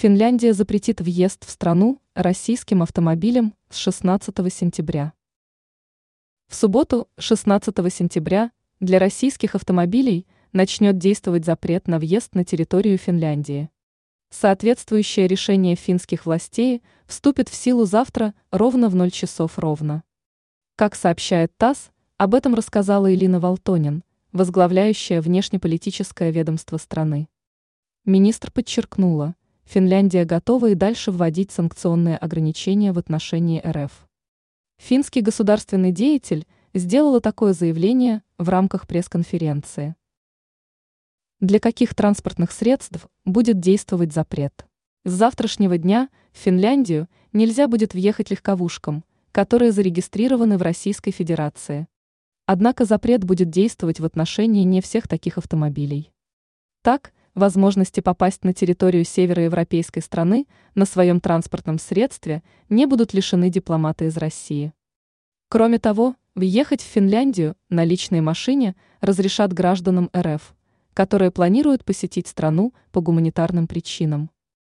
Финляндия запретит въезд в страну российским автомобилям с 16 сентября. В субботу, 16 сентября, для российских автомобилей начнет действовать запрет на въезд на территорию Финляндии. Соответствующее решение финских властей вступит в силу завтра ровно в 0 часов ровно. Как сообщает ТАСС, об этом рассказала Илина Волтонин, возглавляющая внешнеполитическое ведомство страны. Министр подчеркнула, Финляндия готова и дальше вводить санкционные ограничения в отношении РФ. Финский государственный деятель сделала такое заявление в рамках пресс-конференции. Для каких транспортных средств будет действовать запрет? С завтрашнего дня в Финляндию нельзя будет въехать легковушкам, которые зарегистрированы в Российской Федерации. Однако запрет будет действовать в отношении не всех таких автомобилей. Так, возможности попасть на территорию североевропейской страны на своем транспортном средстве не будут лишены дипломаты из России. Кроме того, въехать в Финляндию на личной машине разрешат гражданам РФ, которые планируют посетить страну по гуманитарным причинам.